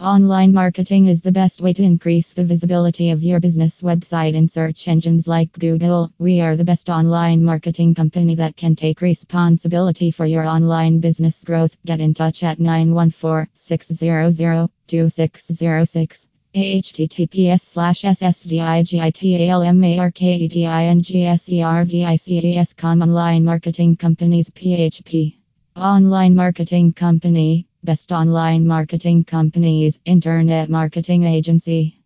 Online marketing is the best way to increase the visibility of your business website in search engines like Google. We are the best online marketing company that can take responsibility for your online business growth. Get in touch at 914 600 2606 https slash ssdigitalmarketingservices com online marketing companies php online marketing company Best online marketing companies, internet marketing agency.